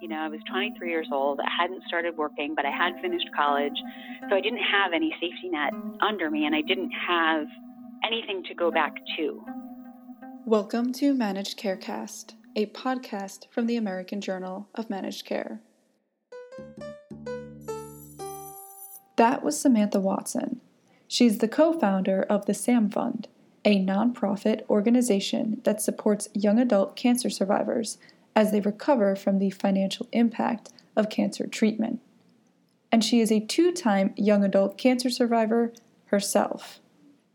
You know, I was 23 years old. I hadn't started working, but I had finished college. So I didn't have any safety net under me, and I didn't have anything to go back to. Welcome to Managed Carecast, a podcast from the American Journal of Managed Care. That was Samantha Watson. She's the co founder of the SAM Fund, a nonprofit organization that supports young adult cancer survivors as they recover from the financial impact of cancer treatment. And she is a two time young adult cancer survivor herself.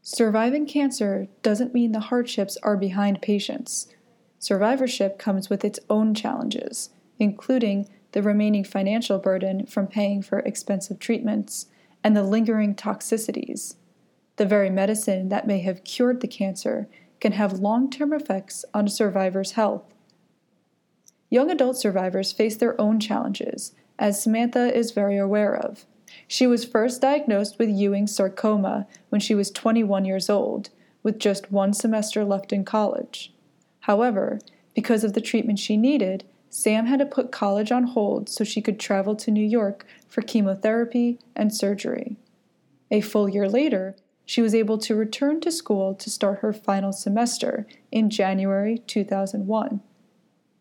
Surviving cancer doesn't mean the hardships are behind patients. Survivorship comes with its own challenges, including the remaining financial burden from paying for expensive treatments and the lingering toxicities. The very medicine that may have cured the cancer can have long term effects on a survivor's health young adult survivors face their own challenges, as Samantha is very aware of. She was first diagnosed with Ewing sarcoma when she was 21 years old, with just one semester left in college. However, because of the treatment she needed, Sam had to put college on hold so she could travel to New York for chemotherapy and surgery. A full year later, she was able to return to school to start her final semester in January 2001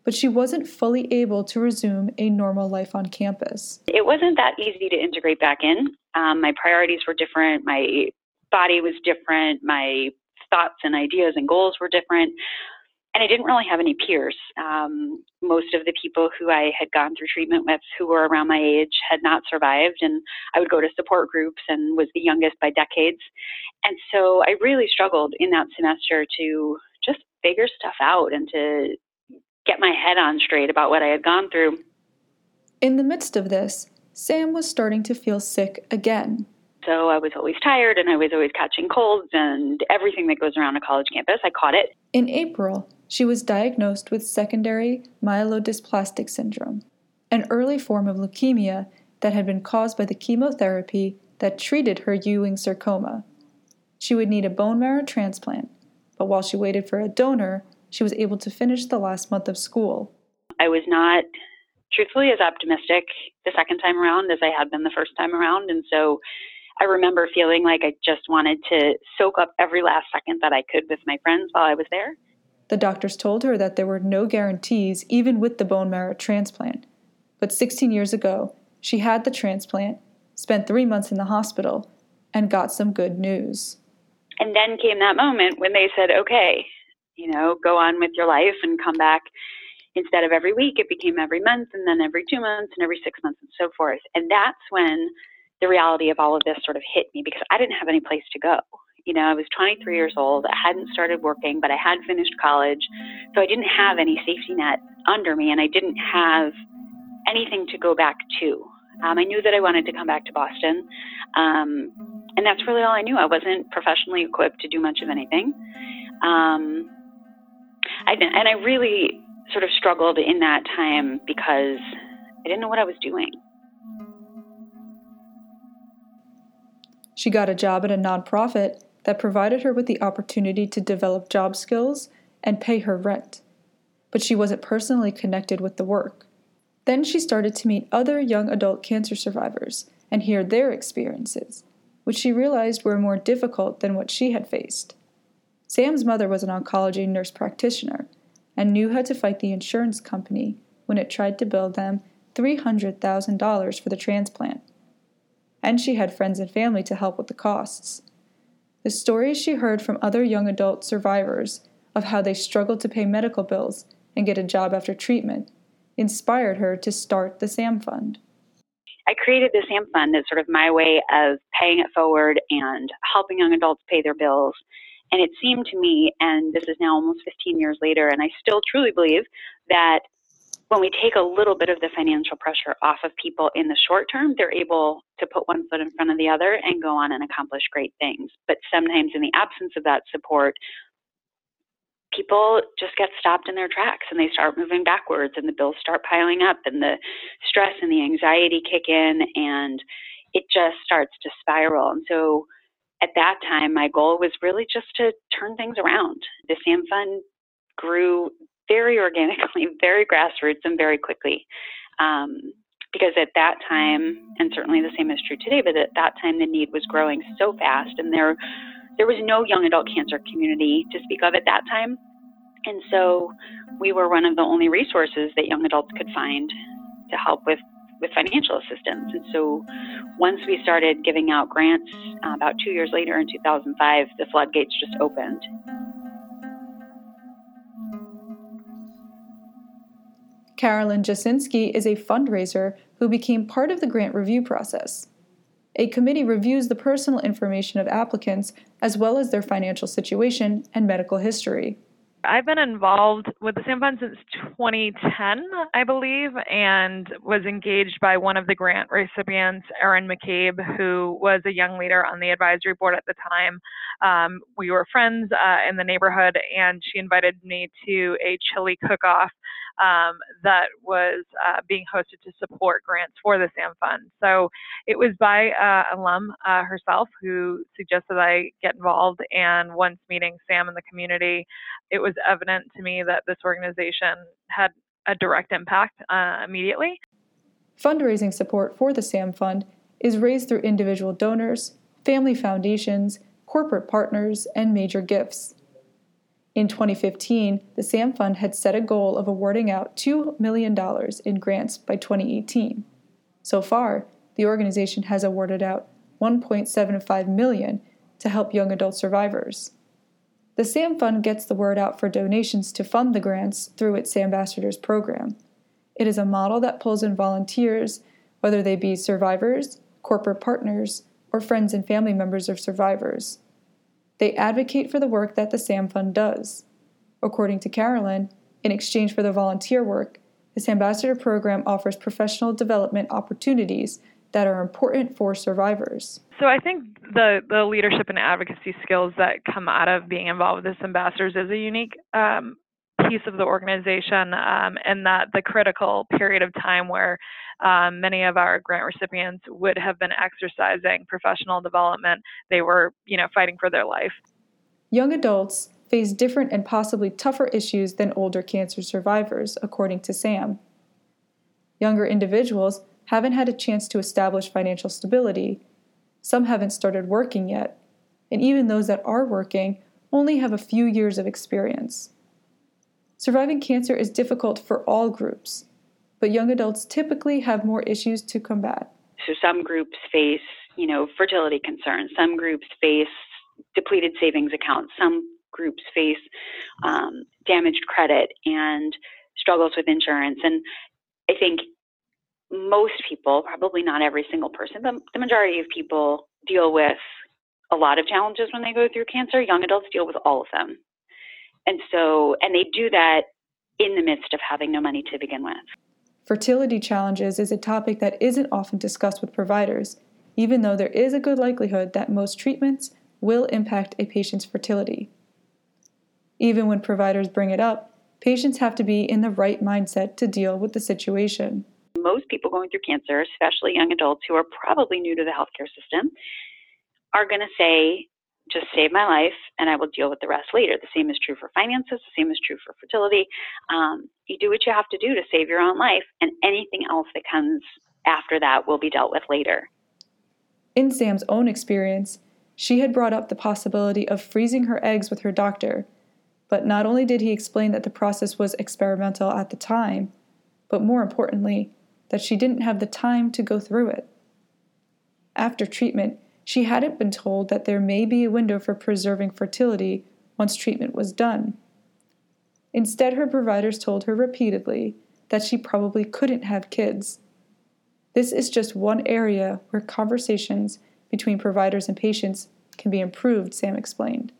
but she wasn't fully able to resume a normal life on campus. It wasn't that easy to integrate back in. Um, my priorities were different, my body was different, my thoughts and ideas and goals were different. And I didn't really have any peers. Um, most of the people who I had gone through treatment with who were around my age had not survived. And I would go to support groups and was the youngest by decades. And so I really struggled in that semester to just figure stuff out and to get my head on straight about what I had gone through. In the midst of this, Sam was starting to feel sick again. So I was always tired and I was always catching colds and everything that goes around a college campus. I caught it. In April, she was diagnosed with secondary myelodysplastic syndrome, an early form of leukemia that had been caused by the chemotherapy that treated her Ewing sarcoma. She would need a bone marrow transplant, but while she waited for a donor, she was able to finish the last month of school. I was not truthfully as optimistic the second time around as I had been the first time around. And so I remember feeling like I just wanted to soak up every last second that I could with my friends while I was there. The doctors told her that there were no guarantees, even with the bone marrow transplant. But 16 years ago, she had the transplant, spent three months in the hospital, and got some good news. And then came that moment when they said, okay, you know, go on with your life and come back instead of every week, it became every month and then every two months and every six months and so forth. And that's when the reality of all of this sort of hit me because I didn't have any place to go. You know, I was 23 years old. I hadn't started working, but I had finished college. So I didn't have any safety net under me and I didn't have anything to go back to. Um, I knew that I wanted to come back to Boston. Um, and that's really all I knew. I wasn't professionally equipped to do much of anything. Um, I and I really sort of struggled in that time because I didn't know what I was doing. She got a job at a nonprofit that provided her with the opportunity to develop job skills and pay her rent, but she wasn't personally connected with the work. Then she started to meet other young adult cancer survivors and hear their experiences, which she realized were more difficult than what she had faced. Sam's mother was an oncology nurse practitioner and knew how to fight the insurance company when it tried to bill them $300,000 for the transplant. And she had friends and family to help with the costs. The stories she heard from other young adult survivors of how they struggled to pay medical bills and get a job after treatment inspired her to start the SAM Fund. I created the SAM Fund as sort of my way of paying it forward and helping young adults pay their bills and it seemed to me, and this is now almost 15 years later, and I still truly believe that when we take a little bit of the financial pressure off of people in the short term, they're able to put one foot in front of the other and go on and accomplish great things. But sometimes, in the absence of that support, people just get stopped in their tracks and they start moving backwards, and the bills start piling up, and the stress and the anxiety kick in, and it just starts to spiral. And so, at that time, my goal was really just to turn things around. The SAM Fund grew very organically, very grassroots, and very quickly. Um, because at that time, and certainly the same is true today, but at that time the need was growing so fast, and there there was no young adult cancer community to speak of at that time. And so we were one of the only resources that young adults could find to help with, with financial assistance. And so once we started giving out grants uh, about two years later in 2005, the floodgates just opened. Carolyn Jasinski is a fundraiser who became part of the grant review process. A committee reviews the personal information of applicants as well as their financial situation and medical history. I've been involved with the SAM Fund since 2010, I believe, and was engaged by one of the grant recipients, Erin McCabe, who was a young leader on the advisory board at the time. Um, we were friends uh, in the neighborhood, and she invited me to a chili cook off um, that was uh, being hosted to support grants for the SAM Fund. So it was by uh, alum uh, herself who suggested I get involved. And once meeting Sam in the community, it was evident to me that this organization had a direct impact uh, immediately. Fundraising support for the SAM Fund is raised through individual donors, family foundations, corporate partners, and major gifts. In 2015, the SAM Fund had set a goal of awarding out $2 million in grants by 2018. So far, the organization has awarded out 1.75 million to help young adult survivors. The SAM Fund gets the word out for donations to fund the grants through its Ambassadors program. It is a model that pulls in volunteers, whether they be survivors, corporate partners, or friends and family members of survivors. They advocate for the work that the SAM Fund does. According to Carolyn, in exchange for the volunteer work, this ambassador program offers professional development opportunities that are important for survivors. So I think the the leadership and advocacy skills that come out of being involved with this ambassadors is a unique um, piece of the organization, um, and that the critical period of time where um, many of our grant recipients would have been exercising professional development. They were, you know, fighting for their life. Young adults face different and possibly tougher issues than older cancer survivors, according to SAM. Younger individuals haven't had a chance to establish financial stability. Some haven't started working yet, and even those that are working only have a few years of experience. Surviving cancer is difficult for all groups, but young adults typically have more issues to combat. So some groups face, you know, fertility concerns. Some groups face depleted savings accounts. Some groups face um, damaged credit and struggles with insurance. And I think most people, probably not every single person, but the majority of people deal with a lot of challenges when they go through cancer. Young adults deal with all of them. And so, and they do that in the midst of having no money to begin with. Fertility challenges is a topic that isn't often discussed with providers, even though there is a good likelihood that most treatments will impact a patient's fertility. Even when providers bring it up, patients have to be in the right mindset to deal with the situation. Most people going through cancer, especially young adults who are probably new to the healthcare system, are going to say, just save my life and I will deal with the rest later. The same is true for finances, the same is true for fertility. Um, you do what you have to do to save your own life, and anything else that comes after that will be dealt with later. In Sam's own experience, she had brought up the possibility of freezing her eggs with her doctor, but not only did he explain that the process was experimental at the time, but more importantly, that she didn't have the time to go through it. After treatment, she hadn't been told that there may be a window for preserving fertility once treatment was done. Instead, her providers told her repeatedly that she probably couldn't have kids. This is just one area where conversations between providers and patients can be improved, Sam explained.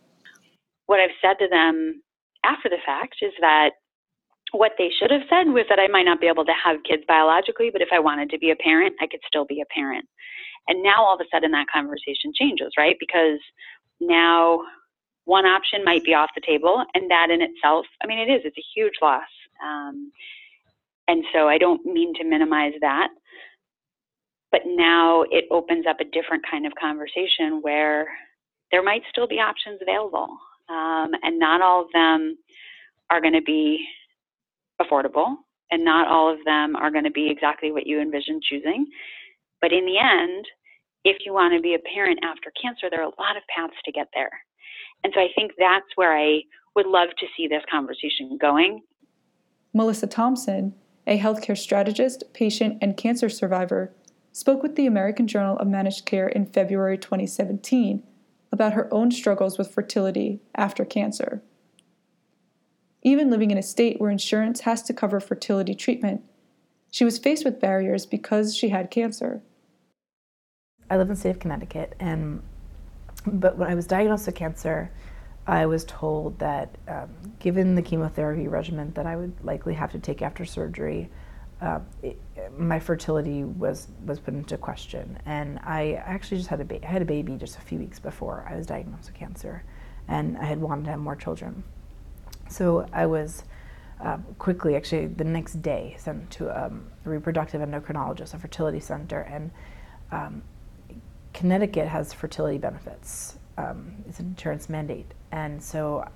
What I've said to them after the fact is that what they should have said was that I might not be able to have kids biologically, but if I wanted to be a parent, I could still be a parent. And now all of a sudden that conversation changes, right? Because now one option might be off the table, and that in itself, I mean, it is, it's a huge loss. Um, and so I don't mean to minimize that. But now it opens up a different kind of conversation where there might still be options available. Um, and not all of them are going to be affordable and not all of them are going to be exactly what you envision choosing. But in the end, if you want to be a parent after cancer, there are a lot of paths to get there. And so I think that's where I would love to see this conversation going. Melissa Thompson, a healthcare strategist, patient, and cancer survivor, spoke with the American Journal of Managed Care in February 2017 about her own struggles with fertility after cancer. Even living in a state where insurance has to cover fertility treatment, she was faced with barriers because she had cancer. I live in the state of Connecticut, and but when I was diagnosed with cancer, I was told that um, given the chemotherapy regimen that I would likely have to take after surgery, uh, it, my fertility was was put into question, and I actually just had a ba- I had a baby just a few weeks before I was diagnosed with cancer, and I had wanted to have more children. So I was uh, quickly, actually, the next day, sent to um, a reproductive endocrinologist, a fertility center, and um, Connecticut has fertility benefits. Um, it's an insurance mandate, and so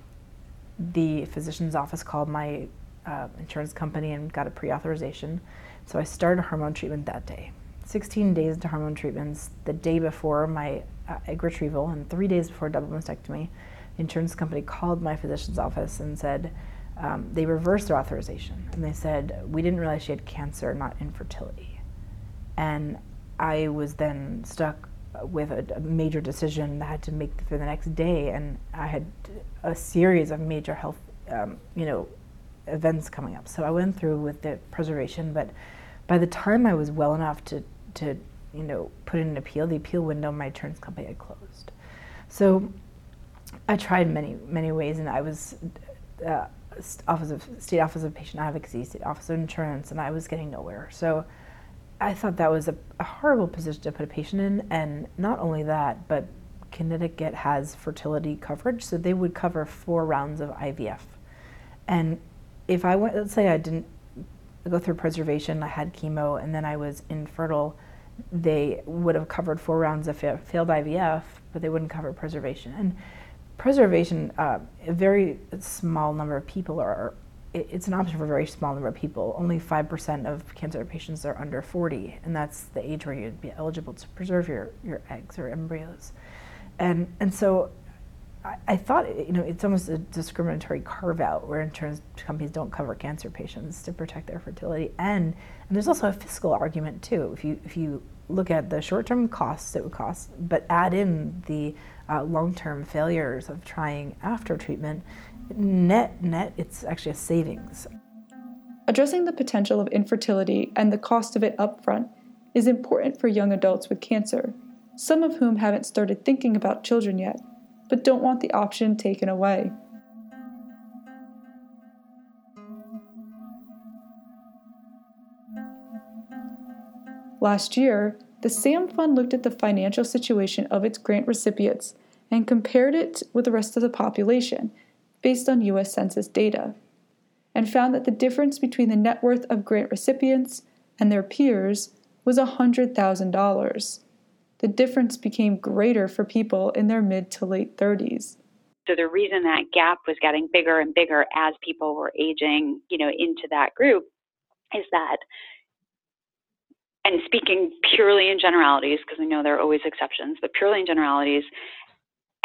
the physician's office called my uh, insurance company and got a pre-authorization. So I started hormone treatment that day. 16 days into hormone treatments, the day before my uh, egg retrieval and three days before double mastectomy, the insurance company called my physician's office and said um, they reversed their authorization and they said we didn't realize she had cancer, not infertility. And I was then stuck with a, a, major decision that I had to make for the next day, and I had a series of major health, um, you know, events coming up. So I went through with the preservation, but by the time I was well enough to to you know put in an appeal, the appeal window my insurance company had closed. So I tried many many ways, and I was. Uh, Office of State Office of Patient Advocacy, State Office of Insurance, and I was getting nowhere. So I thought that was a, a, horrible position to put a patient in, and not only that, but Connecticut has fertility coverage, so they would cover four rounds of IVF. And if I went, let's say I didn't go through preservation, I had chemo, and then I was infertile, they would have covered four rounds of fa- failed IVF, but they wouldn't cover preservation. And preservation, uh, a very small number of people are it's an option for a very small number of people. Only 5% of cancer patients are under 40, and that's the age where you'd be eligible to preserve your, your eggs or embryos. And, and so I, I thought, you know, it's almost a discriminatory carve out where insurance companies don't cover cancer patients to protect their fertility. And, and there's also a fiscal argument too. If you, if you look at the short term costs it would cost, but add in the uh, long term failures of trying after treatment, net, net, it's actually a savings. Addressing the potential of infertility and the cost of it upfront is important for young adults with cancer, some of whom haven't started thinking about children yet, but don't want the option taken away. Last year, the SAM Fund looked at the financial situation of its grant recipients and compared it with the rest of the population based on US Census data, and found that the difference between the net worth of grant recipients and their peers was $100,000. The difference became greater for people in their mid to late 30s. So the reason that gap was getting bigger and bigger as people were aging, you know, into that group is that and speaking purely in generalities because we know there are always exceptions, but purely in generalities,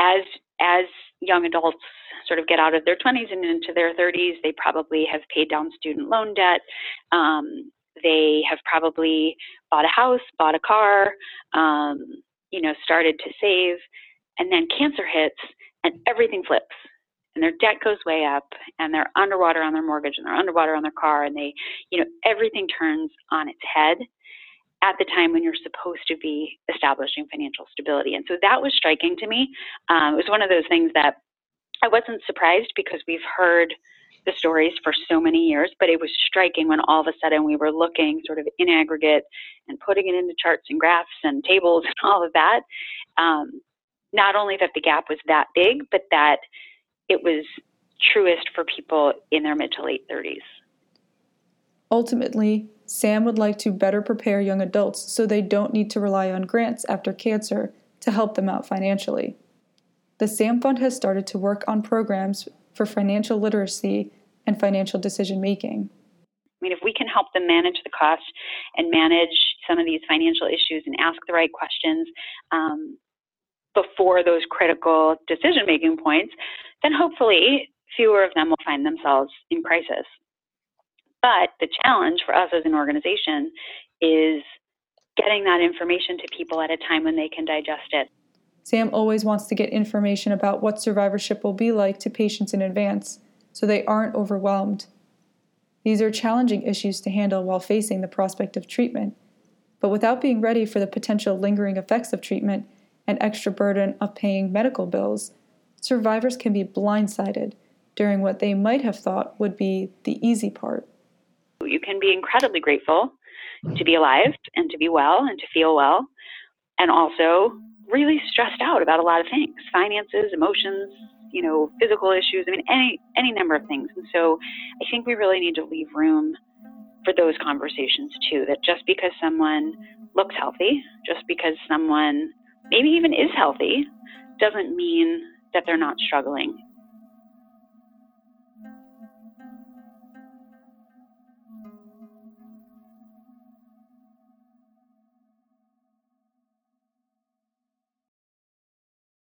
as as young adults sort of get out of their 20s and into their 30s, they probably have paid down student loan debt. Um, they have probably bought a house, bought a car, um, you know, started to save, and then cancer hits and everything flips. And their debt goes way up, and they're underwater on their mortgage, and they're underwater on their car, and they, you know, everything turns on its head at the time when you're supposed to be establishing financial stability. And so that was striking to me. Um, it was one of those things that I wasn't surprised because we've heard the stories for so many years, but it was striking when all of a sudden we were looking sort of in aggregate and putting it into charts and graphs and tables and all of that. Um, not only that the gap was that big, but that it was truest for people in their mid to late 30s. Ultimately, Sam would like to better prepare young adults so they don't need to rely on grants after cancer to help them out financially. The SAM Fund has started to work on programs for financial literacy and financial decision making. I mean, if we can help them manage the cost and manage some of these financial issues and ask the right questions um, before those critical decision making points, then hopefully fewer of them will find themselves in crisis. But the challenge for us as an organization is getting that information to people at a time when they can digest it. Sam always wants to get information about what survivorship will be like to patients in advance so they aren't overwhelmed. These are challenging issues to handle while facing the prospect of treatment, but without being ready for the potential lingering effects of treatment and extra burden of paying medical bills, survivors can be blindsided during what they might have thought would be the easy part. You can be incredibly grateful to be alive and to be well and to feel well, and also really stressed out about a lot of things finances, emotions, you know, physical issues. I mean, any any number of things. And so, I think we really need to leave room for those conversations too. That just because someone looks healthy, just because someone maybe even is healthy, doesn't mean that they're not struggling